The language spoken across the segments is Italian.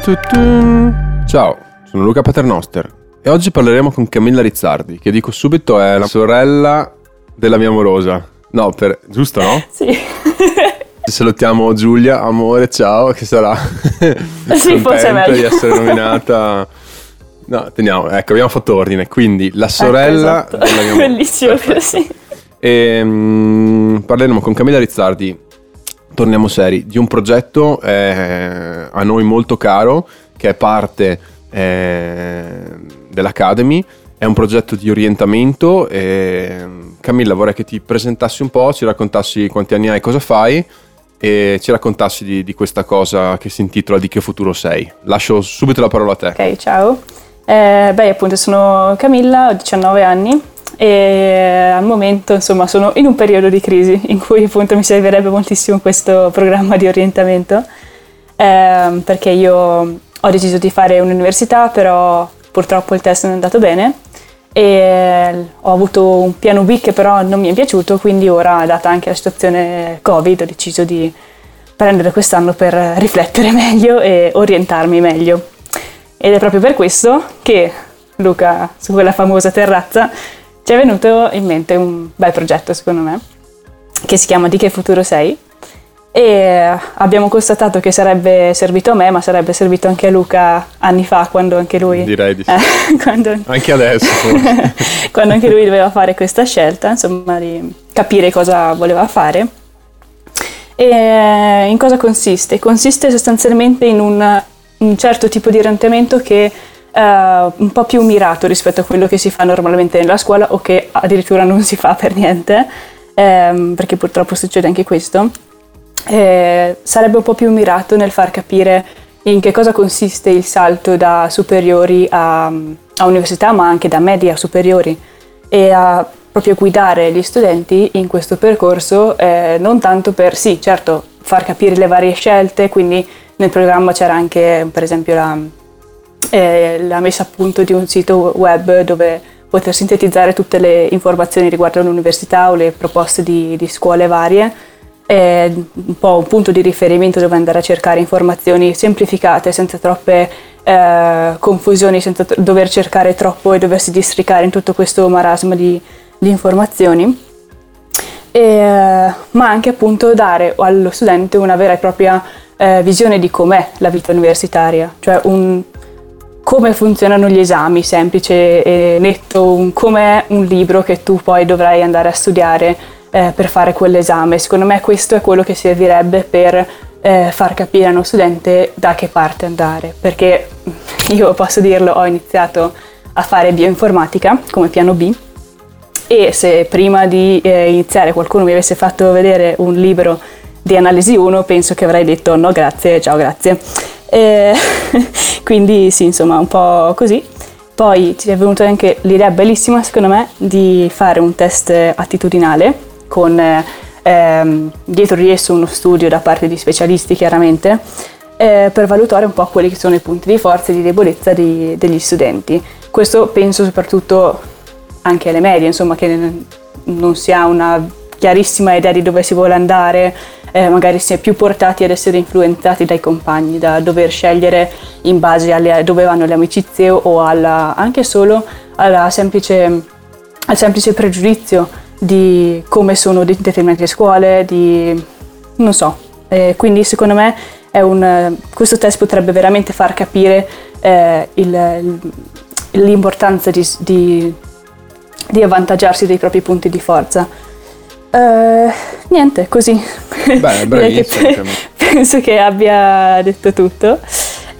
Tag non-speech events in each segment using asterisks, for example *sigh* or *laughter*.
Ciao, sono Luca Paternoster e oggi parleremo con Camilla Rizzardi, che dico subito è la sorella della mia amorosa. No, per... giusto no? Sì. Salutiamo Giulia, amore, ciao, che sarà sì, forse meglio. di essere nominata. No, teniamo, ecco, abbiamo fatto ordine. Quindi la sorella ecco, esatto. della mia Bellissimo così. E, um, parleremo con Camilla Rizzardi, torniamo seri, di un progetto eh, a noi molto caro, che è parte eh, dell'Academy. È un progetto di orientamento. E, Camilla, vorrei che ti presentassi un po', ci raccontassi quanti anni hai, cosa fai e ci raccontassi di, di questa cosa che si intitola Di che futuro sei. Lascio subito la parola a te. Ok, ciao. Eh, beh, appunto sono Camilla, ho 19 anni e al momento insomma sono in un periodo di crisi in cui appunto mi servirebbe moltissimo questo programma di orientamento eh, perché io ho deciso di fare un'università però purtroppo il test non è andato bene e ho avuto un piano B che però non mi è piaciuto quindi ora data anche la situazione covid ho deciso di prendere quest'anno per riflettere *laughs* meglio e orientarmi meglio. Ed è proprio per questo che Luca, su quella famosa terrazza, ci è venuto in mente un bel progetto, secondo me, che si chiama Di che futuro sei? E abbiamo constatato che sarebbe servito a me, ma sarebbe servito anche a Luca anni fa, quando anche lui... Direi di sì. Eh, *laughs* quando, anche adesso. *laughs* quando anche lui doveva fare questa scelta, insomma, di capire cosa voleva fare. E in cosa consiste? Consiste sostanzialmente in un un certo tipo di orientamento che uh, un po' più mirato rispetto a quello che si fa normalmente nella scuola o che addirittura non si fa per niente, ehm, perché purtroppo succede anche questo. Eh, sarebbe un po' più mirato nel far capire in che cosa consiste il salto da superiori a, a università, ma anche da media a superiori, e a proprio guidare gli studenti in questo percorso, eh, non tanto per, sì, certo, far capire le varie scelte, quindi nel programma c'era anche per esempio la, eh, la messa a punto di un sito web dove poter sintetizzare tutte le informazioni riguardo all'università o le proposte di, di scuole varie, è un po' un punto di riferimento dove andare a cercare informazioni semplificate, senza troppe eh, confusioni, senza t- dover cercare troppo e doversi districare in tutto questo marasma di, di informazioni. E, ma anche appunto dare allo studente una vera e propria eh, visione di com'è la vita universitaria, cioè un, come funzionano gli esami, semplice e netto, com'è un libro che tu poi dovrai andare a studiare eh, per fare quell'esame. Secondo me questo è quello che servirebbe per eh, far capire a uno studente da che parte andare, perché *laughs* io posso dirlo, ho iniziato a fare bioinformatica come piano B e se prima di eh, iniziare qualcuno mi avesse fatto vedere un libro di analisi 1 penso che avrei detto no grazie, ciao grazie. E *laughs* quindi sì, insomma, un po' così. Poi ci è venuta anche l'idea bellissima, secondo me, di fare un test attitudinale con ehm, dietro di esso uno studio da parte di specialisti, chiaramente, eh, per valutare un po' quelli che sono i punti di forza e di debolezza di, degli studenti. Questo penso soprattutto anche alle medie, insomma, che non si ha una chiarissima idea di dove si vuole andare, eh, magari si è più portati ad essere influenzati dai compagni, da dover scegliere in base a dove vanno le amicizie o alla, anche solo semplice, al semplice pregiudizio di come sono determinate scuole, di non so. Eh, quindi secondo me un, questo test potrebbe veramente far capire eh, il, l'importanza di, di, di avvantaggiarsi dei propri punti di forza. Uh, niente, così. Beh, *laughs* bravissimo. che penso che abbia detto tutto,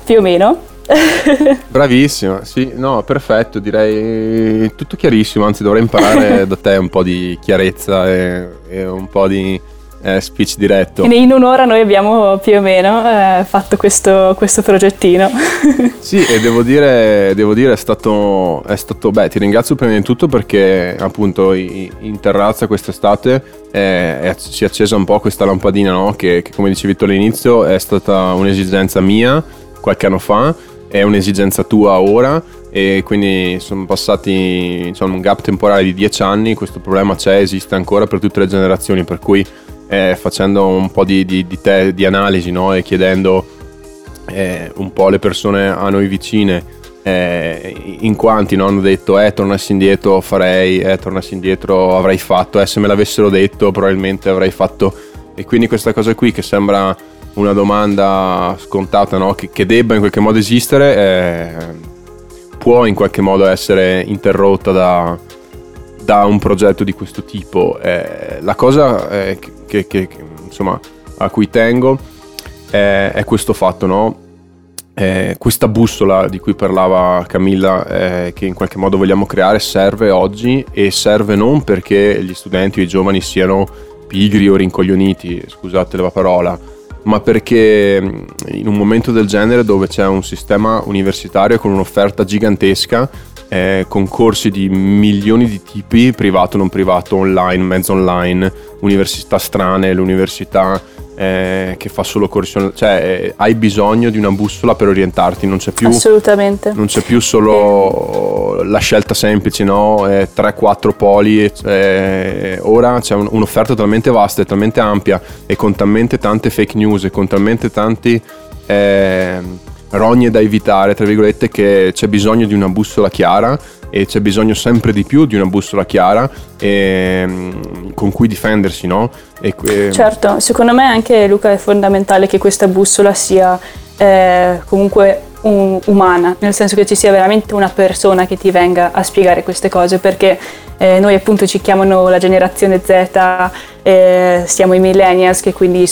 più o meno. *laughs* Bravissima, sì, no, perfetto, direi tutto chiarissimo, anzi dovrei imparare da te un po' di chiarezza e, e un po' di eh, speech diretto. in un'ora noi abbiamo più o meno eh, fatto questo, questo, progettino. *laughs* sì, e devo dire, devo dire è, stato, è stato, beh, ti ringrazio prima di tutto perché appunto in terrazza quest'estate è, si è accesa un po' questa lampadina, no? che, che come dicevi tu all'inizio è stata un'esigenza mia qualche anno fa, è un'esigenza tua ora e quindi sono passati insomma, un gap temporale di dieci anni, questo problema c'è, esiste ancora per tutte le generazioni, per cui eh, facendo un po' di, di, di, te, di analisi no? e chiedendo eh, un po' le persone a noi vicine eh, in quanti no, hanno detto eh tornassi indietro farei, eh tornassi indietro avrei fatto, eh se me l'avessero detto probabilmente avrei fatto e quindi questa cosa qui che sembra una domanda scontata no? che, che, debba in qualche modo esistere eh, può in qualche modo essere interrotta da, da un progetto di questo tipo. Eh, la cosa eh, che, che, che, insomma, a cui tengo è, è questo fatto, no? Eh, questa bussola di cui parlava Camilla, eh, che in qualche modo vogliamo creare, serve oggi e serve non perché gli studenti o i giovani siano pigri o rincoglioniti, scusate la parola, ma perché mm, in un momento del genere dove c'è un sistema universitario con un'offerta gigantesca, eh, con corsi di milioni di tipi, privato, non privato, online, mezzo online, università strane, l'università eh, che fa solo corsi, cioè eh, hai bisogno di una bussola per orientarti, non c'è più, Assolutamente. Non c'è più solo la scelta semplice, no? 3-4 poli, eh, ora c'è un, un'offerta talmente vasta e talmente ampia e con talmente tante fake news e con talmente tanti eh, rogne da evitare, tra virgolette, che c'è bisogno di una bussola chiara e c'è bisogno sempre di più di una bussola chiara e, ehm, con cui difendersi, no? E, e... Certo, secondo me anche Luca è fondamentale che questa bussola sia eh, comunque un, umana, nel senso che ci sia veramente una persona che ti venga a spiegare queste cose, perché eh, noi appunto ci chiamano la generazione Z, eh, siamo i millennials che quindi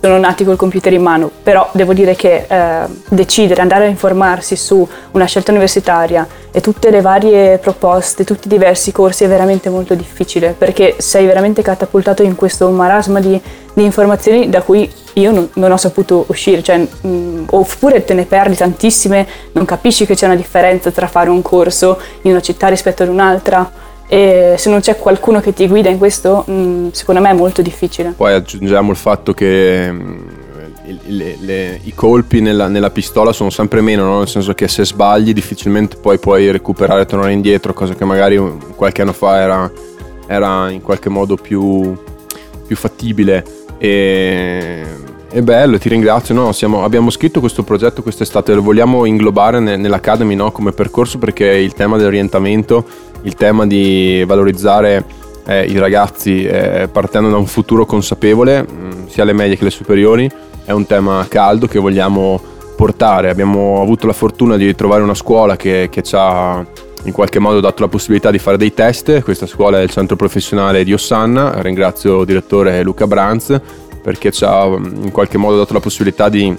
sono nati col computer in mano, però devo dire che eh, decidere, andare a informarsi su una scelta universitaria e tutte le varie proposte, tutti i diversi corsi è veramente molto difficile perché sei veramente catapultato in questo marasma di, di informazioni da cui io non, non, ho saputo uscire, cioè, mh, mm, oppure te ne perdi tantissime, non capisci che c'è una differenza tra fare un corso in una città rispetto ad un'altra e se non c'è qualcuno che ti guida in questo, mm, secondo me è molto difficile. Poi aggiungiamo il fatto che mm, le, le, i colpi nella, nella, pistola sono sempre meno, no? nel senso che se sbagli difficilmente poi puoi recuperare e tornare indietro, cosa che magari qualche anno fa era, era in qualche modo più, più fattibile. E, è bello, ti ringrazio. No, siamo, abbiamo scritto questo progetto quest'estate, lo vogliamo inglobare ne, nell'Academy no, come percorso perché il tema dell'orientamento il tema di valorizzare eh, i ragazzi eh, partendo da un futuro consapevole, mh, mm, sia alle medie che alle superiori, è un tema caldo che vogliamo portare. Abbiamo avuto la fortuna di trovare una scuola che, che ci ha in qualche modo dato la possibilità di fare dei test. Questa scuola è il centro professionale di Ossanna, ringrazio il direttore Luca Branz perché ci ha mm, in qualche modo dato la possibilità di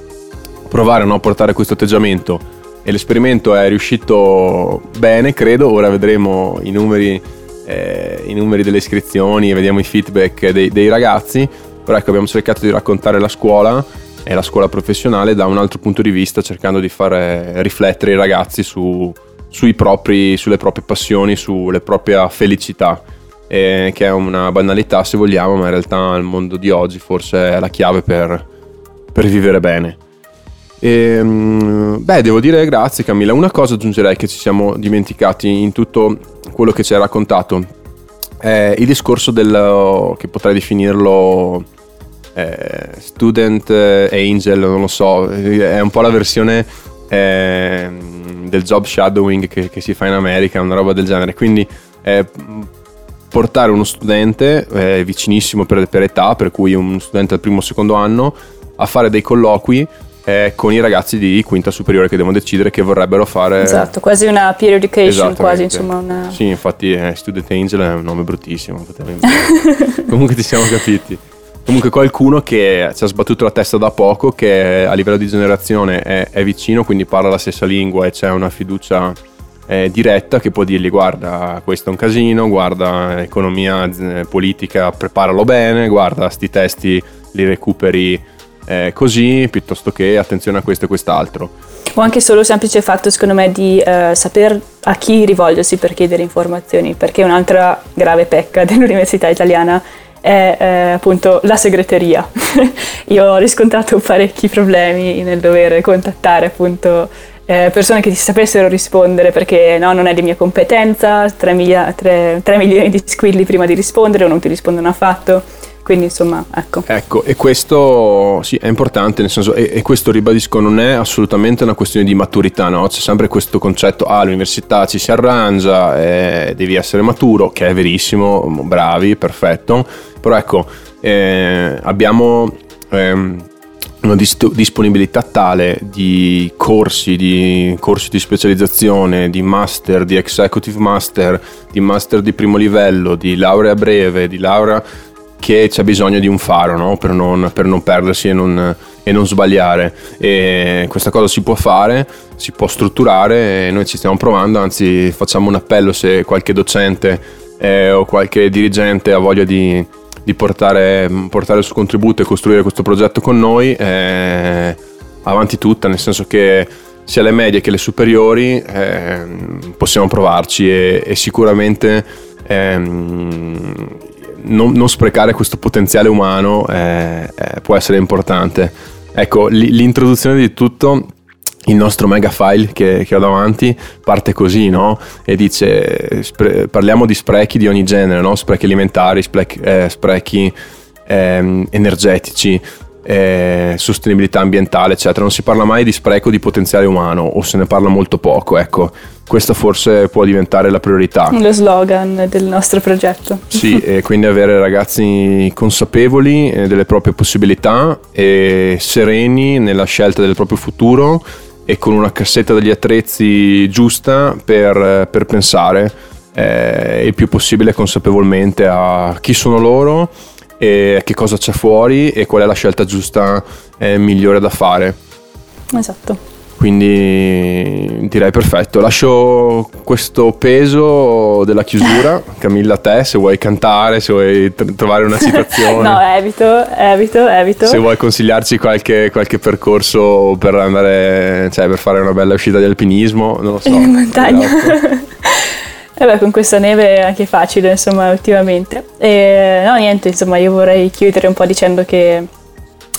provare no, a portare questo atteggiamento e l'esperimento è riuscito bene, credo. Ora vedremo i numeri, eh, i numeri delle iscrizioni e vediamo i feedback dei, dei, ragazzi. Però ecco, abbiamo cercato di raccontare la scuola e la scuola professionale da un altro punto di vista, cercando di far riflettere i ragazzi su, propri, sulle proprie passioni, sulle proprie felicità. Eh, che è una banalità se vogliamo, ma in realtà nel mondo di oggi forse è la chiave per, per vivere bene. E, ehm, beh, devo dire grazie Camilla. Una cosa aggiungerei che ci siamo dimenticati in tutto quello che ci hai raccontato. È il discorso del, che potrei definirlo eh, student angel, non lo so, è un po' la versione eh, del job shadowing che, che, si fa in America, una roba del genere. Quindi eh, portare uno studente eh, vicinissimo per, per età, per cui un studente al primo o secondo anno, a fare dei colloqui eh, con i ragazzi di quinta superiore che devono decidere che vorrebbero fare. Esatto, quasi una peer education, quasi insomma. Una... Sì, infatti eh, Student Angel è un nome bruttissimo. *laughs* Comunque ti siamo capiti. Comunque qualcuno che ci ha sbattuto la testa da poco, che a livello di generazione è, è vicino, quindi parla la stessa lingua e c'è una fiducia eh, diretta che può dirgli guarda questo è un casino, guarda economia eh, politica preparalo bene, guarda sti testi li recuperi eh, così piuttosto che attenzione a questo e quest'altro. O anche solo il semplice fatto, secondo me, di eh, saper a chi rivolgersi per chiedere informazioni, perché un'altra grave pecca *laughs* dell'università italiana è eh, appunto la segreteria. *laughs* Io ho riscontrato parecchi problemi nel dover contattare appunto eh, persone che ti sapessero rispondere perché no, non è di mia competenza, 3, miglia- 3, 3 milioni di squilli prima di rispondere o non ti rispondono affatto Quindi insomma, ecco. Ecco, e questo sì, è importante, nel senso, e, e, questo ribadisco non è assolutamente una questione di maturità, no? C'è sempre questo concetto, ah, all'università ci si arrangia, eh, devi essere maturo, che è verissimo, bravi, perfetto, però ecco, eh, abbiamo... Ehm, una dist- disponibilità tale di corsi, di corsi di specializzazione, di master, di executive master, di master di primo livello, di laurea breve, di laurea che c'è bisogno di un faro no? per, non, per, non, perdersi e non, e non, sbagliare. E questa cosa si può fare, si può strutturare e noi ci stiamo provando, anzi facciamo un appello se qualche docente eh, o qualche dirigente ha voglia di di portare, portare, il suo contributo e costruire questo progetto con noi, eh, avanti tutta, nel senso che sia le medie che le superiori eh, possiamo provarci e, e sicuramente ehm, non, non, sprecare questo potenziale umano eh, eh può essere importante. Ecco, l'introduzione di tutto il nostro mega file che, che, ho davanti parte così, no? E dice, spre- parliamo di sprechi di ogni genere, no? Sprechi alimentari, sprechi, eh, sprechi eh, energetici, eh, sostenibilità ambientale, eccetera. Non si parla mai di spreco di potenziale umano o se ne parla molto poco, ecco. Questa forse può diventare la priorità. Lo slogan del nostro progetto. Sì, *laughs* e quindi avere ragazzi consapevoli eh, delle proprie possibilità e sereni nella scelta del proprio futuro e con una cassetta degli attrezzi giusta per, per pensare eh, il più possibile consapevolmente a chi sono loro e che cosa c'è fuori e qual è la scelta giusta eh, migliore da fare. Esatto. Quindi direi perfetto. Lascio questo peso della chiusura. *laughs* Camilla, a te, se vuoi cantare, se vuoi t- trovare una *laughs* citazione. no, evito, evito, evito. Se vuoi consigliarci qualche, qualche percorso per andare, cioè per fare una bella uscita di alpinismo, non lo so. *laughs* In montagna. E beh, con questa neve è anche facile, insomma, ultimamente. E no, niente, insomma, io vorrei chiudere un po' dicendo che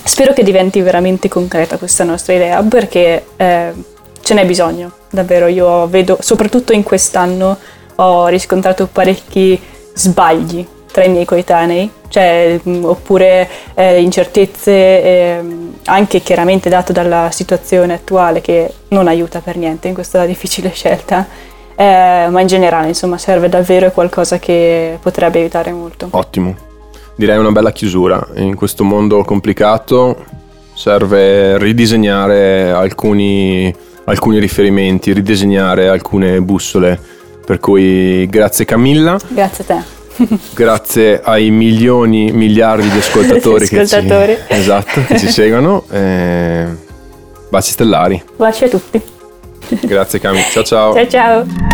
Spero che diventi veramente concreta questa nostra idea perché eh, ce n'è bisogno, davvero. Io vedo, soprattutto in quest'anno, ho riscontrato parecchi sbagli tra i miei coetanei, cioè, mm, oppure eh, incertezze eh, anche chiaramente dato dalla situazione attuale che non aiuta per niente in questa difficile scelta, eh, ma in generale insomma serve davvero qualcosa che potrebbe aiutare molto. Ottimo direi una bella chiusura. In questo mondo complicato serve ridisegnare alcuni, alcuni riferimenti, ridisegnare alcune bussole. Per cui grazie Camilla. Grazie a te. *laughs* *laughs* grazie ai milioni, miliardi di ascoltatori, *laughs* ascoltatori. Che, ci, esatto, che ci seguono. Eh, baci stellari. Baci a tutti. Grazie Camilla. Ciao ciao. Ciao ciao.